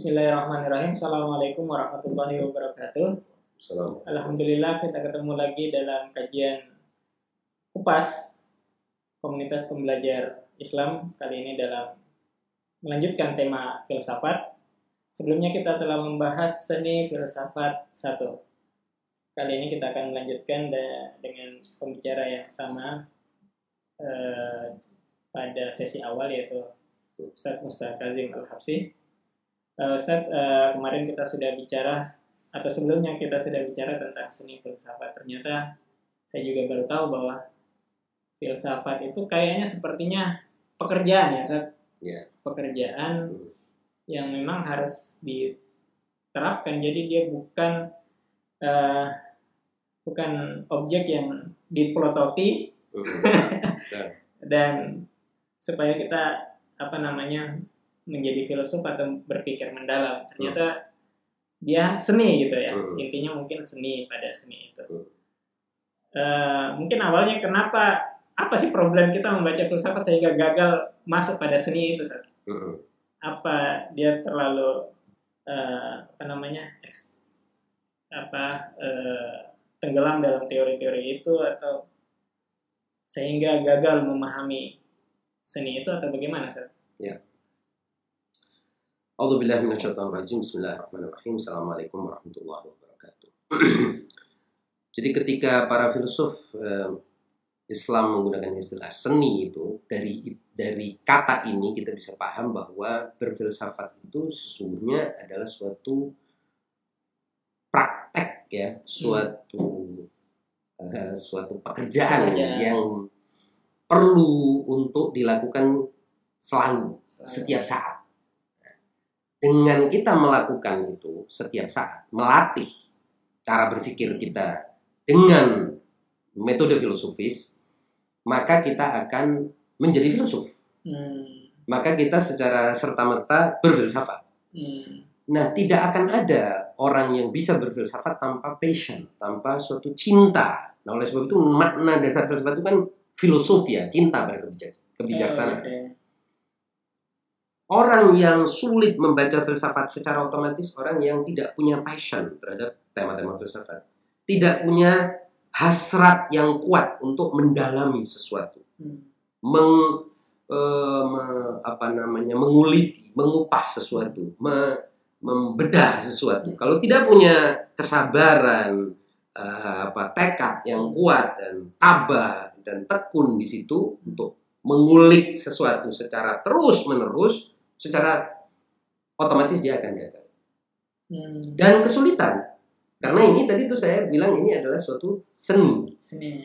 Bismillahirrahmanirrahim. Assalamualaikum warahmatullahi wabarakatuh. Salam. Alhamdulillah kita ketemu lagi dalam kajian kupas komunitas pembelajar Islam kali ini dalam melanjutkan tema filsafat. Sebelumnya kita telah membahas seni filsafat satu. Kali ini kita akan melanjutkan dengan pembicara yang sama eh, pada sesi awal yaitu Ustadz Musa Kazim Al-Habsi. Uh, Ustadz, uh, kemarin kita sudah bicara atau sebelumnya kita sudah bicara tentang seni filsafat. Ternyata saya juga baru tahu bahwa filsafat itu kayaknya sepertinya pekerjaan ya, Ustadz. Ya. Pekerjaan yang memang harus diterapkan. Jadi dia bukan uh, bukan objek yang dipelototi dan supaya kita apa namanya menjadi filosof atau berpikir mendalam ternyata dia seni gitu ya Hmm. intinya mungkin seni pada seni itu Hmm. Eh, mungkin awalnya kenapa apa sih problem kita membaca filsafat sehingga gagal masuk pada seni itu Sat? Mm-mm. apa dia terlalu eh, apa namanya eks- apa eh, tenggelam dalam teori-teori itu atau sehingga gagal memahami seni itu atau bagaimana Sat? A'udzu billahi minasyaitonir rajim. Bismillahirrahmanirrahim. Assalamualaikum warahmatullahi wabarakatuh. Jadi ketika para filsuf eh, Islam menggunakan istilah seni itu dari dari kata ini kita bisa paham bahwa berfilsafat itu sesungguhnya adalah suatu praktek ya, suatu eh, suatu pekerjaan Pekerjaan. yang perlu untuk dilakukan selalu setiap saat. Dengan kita melakukan itu setiap saat, melatih cara berpikir kita dengan metode filosofis, maka kita akan menjadi filsuf. Hmm, Maka kita secara serta-merta berfilsafat. hmm, Nah, tidak akan ada orang yang bisa berfilsafat tanpa passion, tanpa suatu cinta. Nah, oleh sebab itu makna dasar filsafat itu kan filosofi ya, cinta pada kebijak- kebijaksanaan. Oke. Orang yang sulit membaca filsafat secara otomatis orang yang tidak punya passion terhadap tema-tema filsafat. Tidak punya hasrat yang kuat untuk mendalami sesuatu. Hmm, Meng, eh, me- apa namanya, menguliti, mengupas sesuatu, me- membedah sesuatu. Kalau tidak punya kesabaran, eh, apa tekad yang kuat dan tabah dan tekun di situ untuk mengulik sesuatu secara terus-menerus, secara otomatis dia akan gagal. hmm, Dan kesulitan. Karena ini tadi tuh saya bilang ini adalah suatu seni. seni.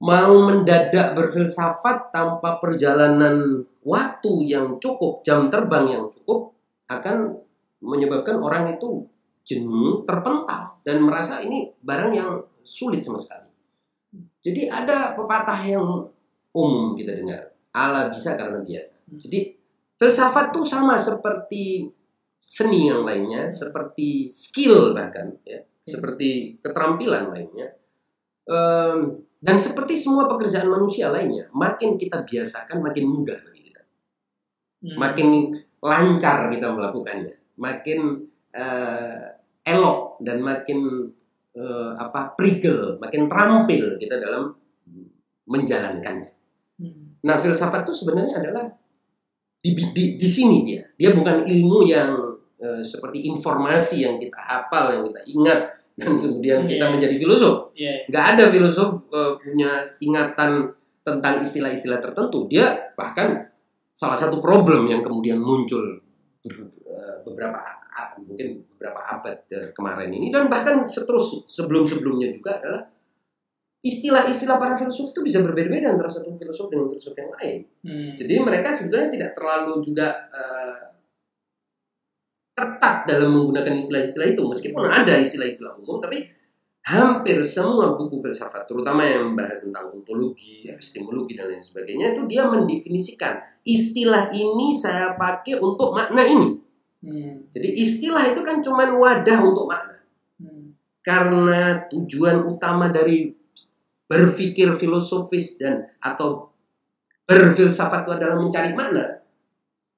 Mau mendadak berfilsafat tanpa perjalanan waktu yang cukup, jam terbang yang cukup akan menyebabkan orang itu jenuh, terpental dan merasa ini barang yang sulit sama sekali. Jadi ada pepatah yang umum kita dengar, ala bisa karena biasa. Jadi filsafat tuh sama seperti seni yang lainnya, seperti skill bahkan ya, seperti keterampilan lainnya. Em, dan seperti semua pekerjaan manusia lainnya, makin kita biasakan makin mudah bagi kita. Hmm, Makin lancar kita melakukannya, makin eh, elok dan makin eh, apa prigel, makin terampil kita dalam menjalankannya. hmm, Nah, filsafat itu sebenarnya adalah di, di, di sini dia. Dia bukan ilmu yang eh, seperti informasi yang kita hafal, yang kita ingat, dan kemudian kita Iya. menjadi filosof. Nggak ada filosof eh, punya ingatan tentang istilah-istilah tertentu. Dia bahkan salah satu problem yang kemudian muncul ber- eh, beberapa mungkin beberapa abad kemarin ini dan bahkan seterusnya sebelum-sebelumnya juga adalah istilah-istilah para filsuf itu bisa berbeda-beda antara satu filsuf dengan filsuf yang lain. hmm, Jadi mereka sebetulnya tidak terlalu juga eh, ketat dalam menggunakan istilah-istilah itu meskipun ada istilah-istilah umum tapi hampir semua buku filsafat terutama yang membahas tentang ontologi, epistemologi dan lain sebagainya itu dia mendefinisikan istilah ini saya pakai untuk makna ini. hmm, Jadi istilah itu kan cuma wadah untuk makna. hmm, Karena tujuan utama dari berpikir filosofis dan atau berfilsafat itu adalah mencari makna.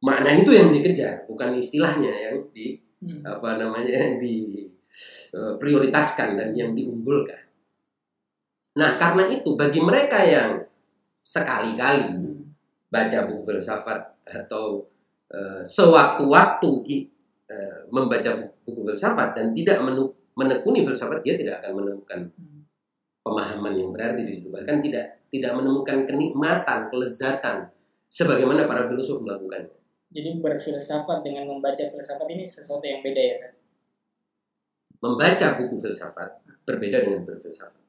makna itu yang dikejar, bukan istilahnya yang di Hmm. apa namanya yang diprioritaskan dan yang diunggulkan. Nah, karena itu bagi mereka yang sekali-kali baca buku filsafat atau eh, sewaktu-waktu eh, membaca buku, filsafat dan tidak menekuni filsafat, dia tidak akan menemukan Hmm. Pemahaman yang berarti di situ. Bahkan tidak tidak menemukan kenikmatan, kelezatan sebagaimana para filsuf melakukannya. Jadi berfilsafat dengan membaca filsafat ini sesuatu yang beda ya, Ustaz? Membaca buku filsafat berbeda dengan berfilsafat.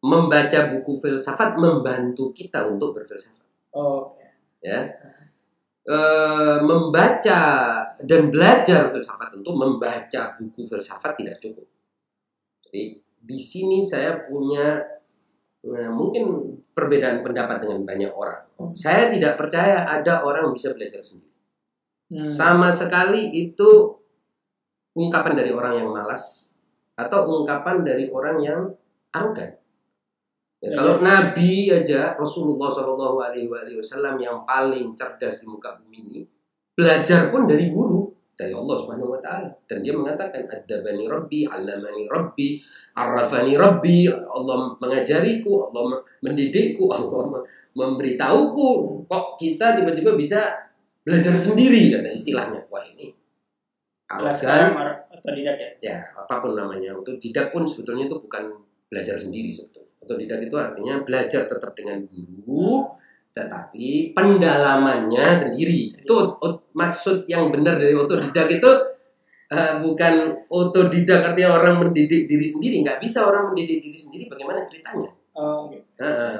Membaca buku filsafat membantu kita untuk berfilsafat. Oh, oke. ya Eh, membaca dan belajar filsafat tentu membaca buku filsafat tidak cukup jadi di sini saya punya eh, mungkin perbedaan pendapat dengan banyak orang saya tidak percaya ada orang bisa belajar sendiri Hmm. sama sekali itu ungkapan dari orang yang malas atau ungkapan dari orang yang arogan. Ya, Ya, kalau yes. Nabi aja Rasulullah Shallallahu Alaihi Wasallam yang paling cerdas di muka bumi ini belajar pun dari guru dari Allah Subhanahu Wa Taala dan dia mengatakan adabani Rabbi, alamani Rabbi, arafani Rabbi, Allah mengajariku, Allah mendidikku, Allah mem- memberitahuku. Kok kita tiba-tiba bisa belajar sendiri kata istilahnya. Wah ini atau tidak ya? ya apa pun namanya untuk tidak pun sebetulnya itu bukan belajar sendiri sebetulnya otodidak itu artinya belajar tetap dengan guru tetapi pendalamannya sendiri. Itu ot- maksud yang benar dari otodidak itu eh, bukan otodidak artinya orang mendidik diri sendiri. Nggak bisa orang mendidik diri sendiri. Bagaimana ceritanya? Oh,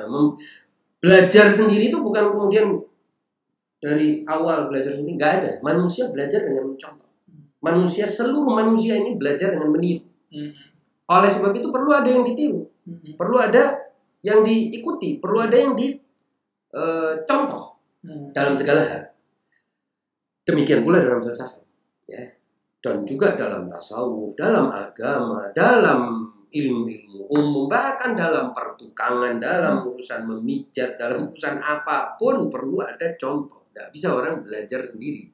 mem- belajar sendiri itu bukan kemudian dari awal belajar sendiri. Nggak ada. Manusia belajar dengan mencontoh. Manusia seluruh manusia ini belajar dengan meniru. Hmm. oleh sebab itu perlu ada yang ditiru. Hmm. perlu ada yang diikuti. Perlu ada yang dicontoh Hmm. dalam segala hal. Demikian pula dalam filsafat ya. Dan juga dalam tasawuf dalam agama dalam ilmu-ilmu umum bahkan dalam pertukangan dalam urusan memijat dalam urusan apa pun perlu ada contoh. Tidak bisa orang belajar sendiri.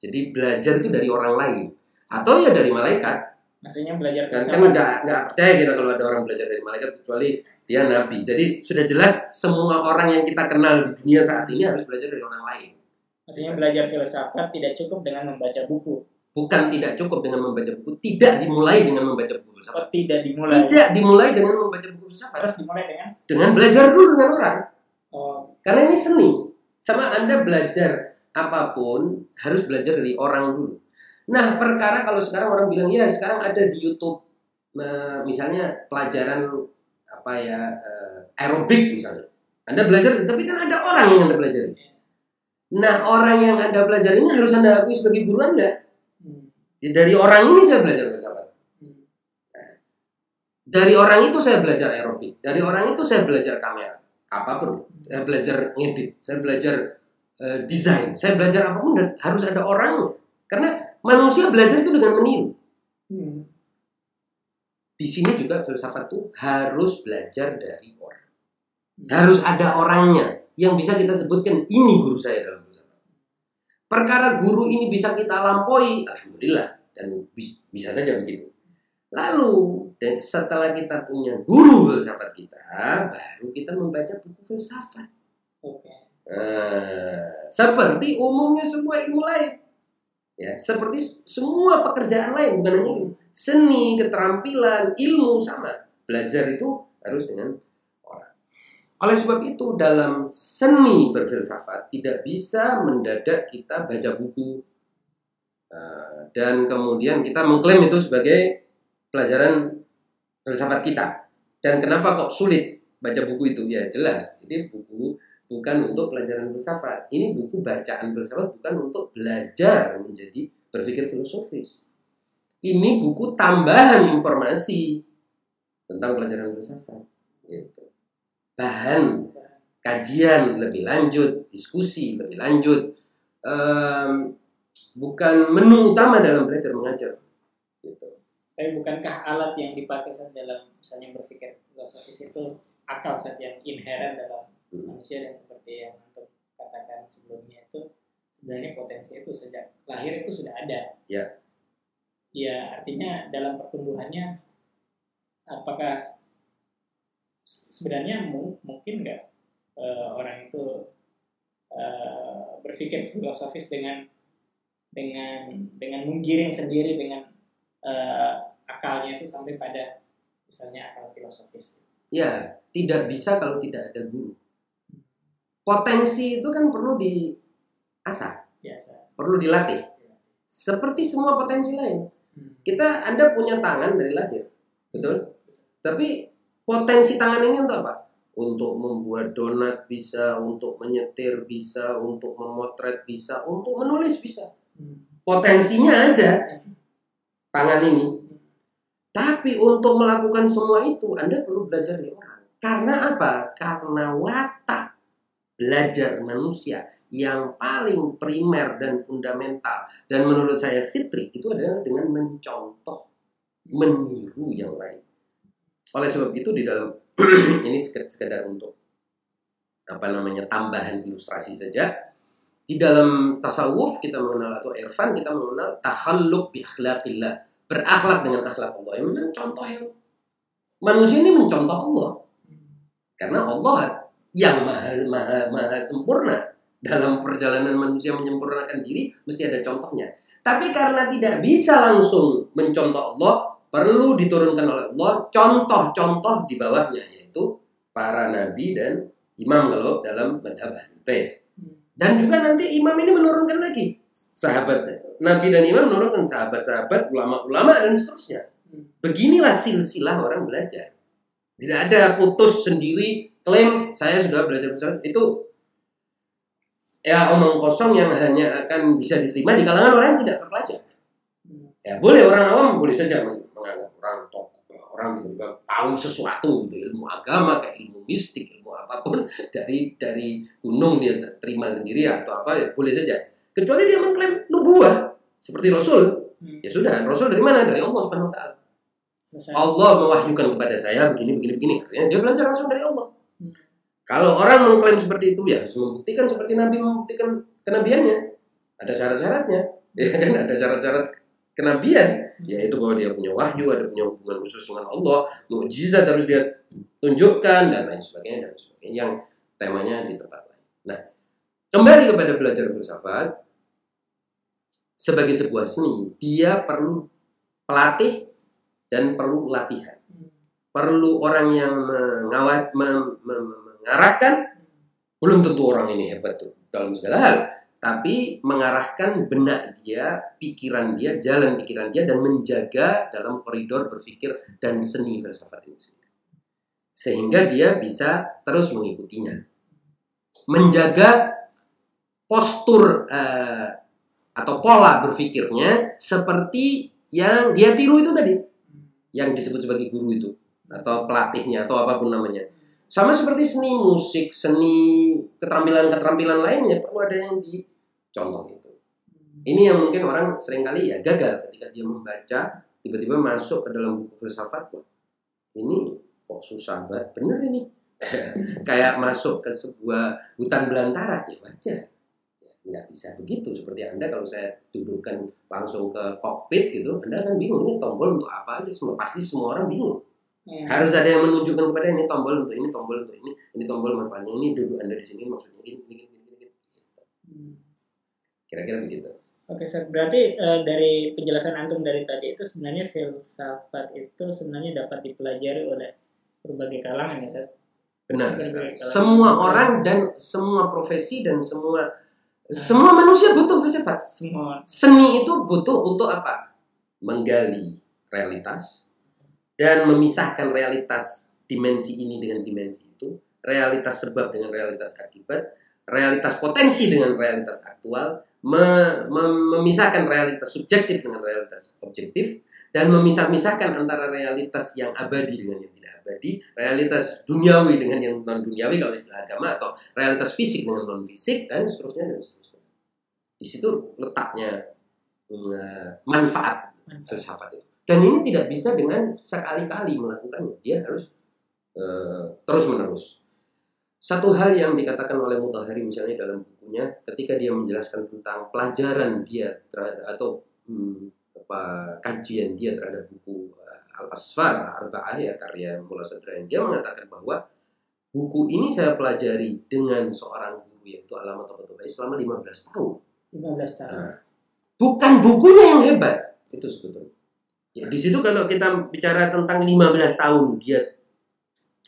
Jadi belajar itu dari orang lain. Atau ya dari malaikat Maksudnya belajar kan kan nggak nggak percaya kita kalau ada orang belajar dari malaikat kecuali dia nabi. Jadi sudah jelas semua orang yang kita kenal di dunia saat ini harus belajar dari orang lain. Maksudnya belajar filsafat tidak cukup dengan membaca buku. bukan tidak cukup dengan membaca buku tidak dimulai dengan membaca buku filsafat. Oh, tidak dimulai. tidak dimulai dengan membaca buku filsafat. Terus dimulai dengan? Dengan belajar dulu dengan orang. Oh, karena ini seni. Sama anda belajar apa pun harus belajar dari orang dulu nah perkara kalau sekarang orang bilang ya sekarang ada di YouTube. Nah, misalnya pelajaran apa ya eh, aerobik misalnya. Anda belajar tapi kan ada orang yang anda pelajari. Nah orang yang anda pelajari ini harus anda akui sebagai guru anda. Hmm, Ya, dari orang ini saya belajar filsafat hmm, dari orang itu saya belajar aerobik. Dari orang itu saya belajar kamera. Apa pun. Saya belajar ngedit. Saya belajar eh, desain. Saya belajar apa pun dan harus ada orangnya. Karena manusia belajar itu dengan meniru. Hmm. di sini juga filsafat itu harus belajar dari orang. Harus ada orangnya yang bisa kita sebutkan ini guru saya dalam filsafat. Perkara guru ini bisa kita lampaui alhamdulillah dan bis- bisa saja begitu. Lalu dan setelah kita punya guru filsafat kita baru kita membaca buku filsafat. Oke. Eh, seperti umumnya semua ilmu lain ya seperti semua pekerjaan lain bukan hanya ilmu seni keterampilan ilmu sama. Belajar itu harus dengan orang. Oleh sebab itu dalam seni berfilsafat tidak bisa mendadak kita baca buku. Eh, dan kemudian kita mengklaim itu sebagai pelajaran filsafat kita. Dan kenapa kok sulit baca buku itu? Ya jelas. Ini buku bukan untuk pelajaran filsafat. Ini buku bacaan filsafat bukan untuk belajar menjadi berpikir filosofis. Ini buku tambahan informasi tentang pelajaran filsafat. Gitu. Bahan kajian lebih lanjut, diskusi lebih lanjut, Em, bukan menu utama dalam belajar mengajar. Gitu. Tapi bukankah alat yang dipakai saat dalam misalnya berpikir filosofis itu akal saja yang inherent dalam. Manusia dan seperti yang antum katakan sebelumnya itu sebenarnya potensi itu sejak lahir itu sudah ada. Ya. Ya artinya dalam pertumbuhannya apakah sebenarnya mu- mungkin nggak eh, orang itu eh, berpikir filosofis dengan dengan dengan menggiring sendiri dengan eh, akalnya itu sampai pada misalnya akal filosofis. Ya, tidak bisa kalau tidak ada guru. Potensi itu kan perlu diasah, Biasa. perlu dilatih. Seperti semua potensi lain. Hmm. Kita Anda punya tangan dari lahir. Betul? Tapi potensi tangan ini untuk apa? Untuk membuat donat bisa, untuk menyetir bisa, untuk memotret bisa, untuk menulis bisa. Hmm. Potensinya ada tangan ini. Tapi untuk melakukan semua itu Anda perlu belajar dari orang. Karena apa? Karena watak belajar manusia yang paling primer dan fundamental dan menurut saya fitri itu adalah dengan mencontoh, meniru yang lain. Oleh sebab itu di dalam ini seked- sekedar untuk apa namanya tambahan ilustrasi saja. Di dalam tasawuf kita mengenal atau irfan kita mengenal takhalluk bi akhlaqillah, berakhlak dengan akhlak Allah. Yang memang contoh yang manusia ini mencontoh Allah karena Allah yang maha, maha, maha sempurna dalam perjalanan manusia menyempurnakan diri mesti ada contohnya. Tapi karena tidak bisa langsung mencontoh Allah, perlu diturunkan oleh Allah contoh-contoh di bawahnya yaitu para nabi dan imam kalau dalam madhab Ahlul Bait. Dan juga nanti imam ini menurunkan lagi sahabat nabi dan imam menurunkan sahabat-sahabat, ulama-ulama dan seterusnya. Beginilah silsilah orang belajar. Tidak ada putus sendiri klaim saya sudah belajar besar itu ya omong kosong yang hanya akan bisa diterima di kalangan orang yang tidak terpelajar. Ya boleh orang awam boleh saja meng- menganggap orang tok orang tiba-tiba tahu sesuatu gitu, ilmu agama kayak ilmu mistik ilmu apa pun dari dari gunung dia ter- terima sendiri atau apa ya boleh saja kecuali dia mengklaim nubuah seperti rasul Hmm. ya sudah rasul dari mana dari Allah subhanahu wa taala Selesai. Allah mewahyukan kepada saya begini begini begini artinya dia belajar langsung dari Allah. Kalau orang mengklaim seperti itu ya harus membuktikan seperti Nabi membuktikan kenabiannya. Ada syarat-syaratnya. Ya kan? Ada syarat-syarat kenabian. Yaitu bahwa dia punya wahyu ada punya hubungan khusus dengan Allah mukjizat harus dia tunjukkan dan lain sebagainya dan lain sebagainya. Yang temanya di tempat lain. Nah kembali kepada belajar filsafat sebagai sebuah seni dia perlu pelatih dan perlu latihan. Hmm. perlu orang yang mengawas mem- mem- mengarahkan belum tentu orang ini hebat tuh dalam segala hal tapi mengarahkan benak dia pikiran dia jalan pikiran dia dan menjaga dalam koridor berpikir dan seni filsafat ini sehingga dia bisa terus mengikutinya. Menjaga postur eh, atau pola berpikirnya seperti yang dia tiru itu tadi. Yang disebut sebagai guru itu atau pelatihnya atau apa pun namanya. Sama seperti seni musik, seni keterampilan-keterampilan lainnya perlu ada yang dicontoh itu. Ini yang mungkin orang sering kali ya gagal ketika dia membaca tiba-tiba masuk ke dalam buku filsafat wah ini kok susah banget. Bener ini. Kayak masuk ke sebuah hutan belantara ya wajar. Ya, nggak bisa begitu. Seperti anda kalau saya dudukkan langsung ke kokpit gitu anda kan bingung ini tombol untuk apa aja? Semua pasti semua orang bingung Hmm. harus ada yang menunjukkan kepada ini tombol untuk ini tombol untuk ini ini tombol manfaatnya ini duduk anda di sini maksudnya ini ini ini, ini. Hmm. kira-kira begitu Oke, Sir. Berarti eh, dari penjelasan antum dari tadi itu sebenarnya filsafat itu sebenarnya dapat dipelajari oleh berbagai kalangan ya, Sir. benar benar. semua orang dan semua profesi dan semua semua manusia butuh filsafat Semua. seni itu butuh untuk apa menggali realitas dan memisahkan realitas dimensi ini dengan dimensi itu realitas sebab dengan realitas akibat realitas potensi dengan realitas aktual me- mem- memisahkan realitas subjektif dengan realitas objektif dan memisah-misahkan antara realitas yang abadi dengan yang tidak abadi, realitas duniawi dengan yang non duniawi kalau istilah agama atau realitas fisik dengan non fisik dan seterusnya dan seterusnya. Di situ letaknya eh, manfaat filsafat itu. Dan ini tidak bisa dengan sekali-kali melakukannya. Dia harus terus menerus. Satu hal yang dikatakan oleh Mutahari misalnya dalam bukunya, ketika dia menjelaskan tentang pelajaran dia terhadap, atau hmm, apa kajian dia terhadap buku uh, Al-Asfar Arba'ah ya karya Mullah Sadran, dia mengatakan bahwa buku ini saya pelajari dengan seorang guru yaitu Alamat Tokotobai selama 15 tahun. 15 tahun. Nah, bukan bukunya yang hebat itu sebetulnya. Ya, di situ kalau kita bicara tentang 15 tahun dia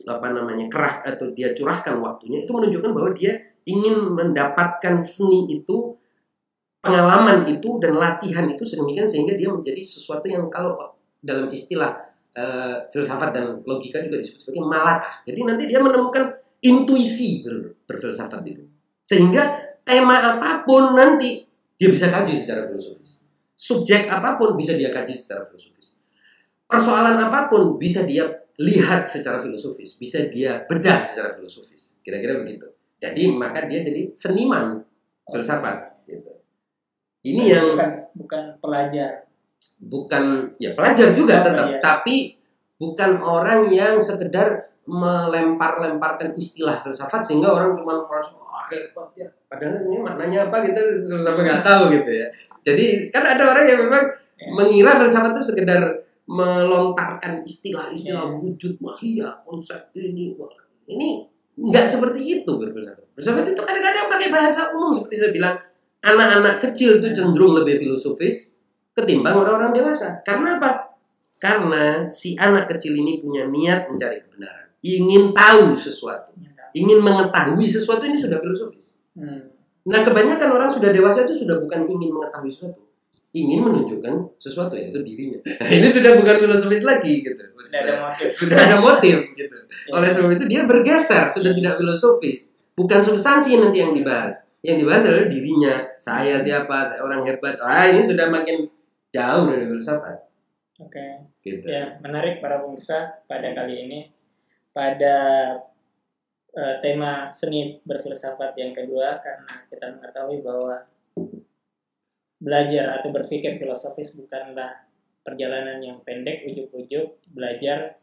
apa namanya kerah atau dia curahkan waktunya itu menunjukkan bahwa dia ingin mendapatkan seni itu pengalaman itu dan latihan itu sedemikian sehingga dia menjadi sesuatu yang kalau dalam istilah uh, filsafat dan logika juga disebut sebagai malakah. Jadi nanti dia menemukan intuisi ber, berfilsafat itu. Sehingga tema apa pun nanti dia bisa kaji secara filosofis. Subjek apa pun bisa dia kaji secara filosofis. Persoalan apa pun bisa dia lihat secara filosofis, bisa dia bedah secara filosofis. Kira-kira begitu. Jadi maka dia jadi seniman filsafat gitu. Ini yang bukan bukan pelajar. bukan ya pelajar juga Oh, tetap, iya. tapi bukan orang yang sekedar melempar-lemparkan istilah filsafat sehingga orang cuma merasa wah hebat ya. Padahal ini maknanya apa kita sama nggak tahu gitu ya. Jadi kan ada orang yang memang Ya. mengira filsafat itu sekedar melontarkan istilah-istilah Ya. wujud mahia konsep ini ini nggak seperti itu berfilsafat berfilsafat itu kadang-kadang pakai bahasa umum seperti saya bilang anak-anak kecil itu cenderung lebih filosofis ketimbang orang-orang dewasa karena apa karena si anak kecil ini punya niat mencari kebenaran ingin tahu sesuatu ingin mengetahui sesuatu ini sudah filosofis Hmm. Nah, kebanyakan orang sudah dewasa itu sudah bukan ingin mengetahui sesuatu, ingin menunjukkan sesuatu yaitu dirinya. Nah, ini sudah bukan filosofis lagi gitu. Tidak ada motif. Sudah ada motif gitu. Ya. Oleh sebab itu dia bergeser, sudah tidak filosofis. Bukan substansi nanti yang dibahas. Yang dibahas adalah dirinya, saya siapa, saya orang hebat. Ah, ini sudah makin jauh dari filsafat Oke. gitu. Ya, menarik para pemirsa pada kali ini pada eh, tema seni berfilsafat yang kedua karena kita mengetahui bahwa belajar atau berpikir filosofis bukanlah perjalanan yang pendek ujuk-ujuk belajar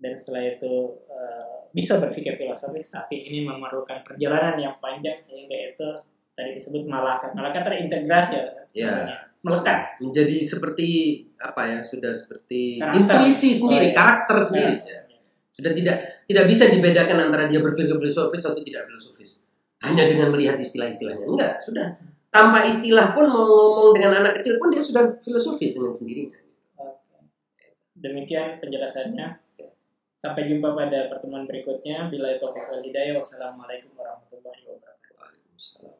dan setelah itu eh, bisa berpikir filosofis tapi ini memerlukan perjalanan yang panjang sehingga itu tadi disebut malakat malakat terintegrasi ya? Ya. melekat Menjadi seperti apa ya? Sudah seperti Karakter. intuisi sendiri, Oh, iya. karakter sendiri. ya. Sudah tidak tidak bisa dibedakan antara dia berpikir filosofis atau tidak filosofis hanya dengan melihat istilah-istilahnya enggak sudah tanpa istilah pun mau ngomong dengan anak kecil pun dia sudah filosofis dengan sendirinya. Demikian penjelasannya. Sampai jumpa pada pertemuan berikutnya. Bila itu. Wassalamualaikum warahmatullahi wabarakatuh. Waalaikumsalam.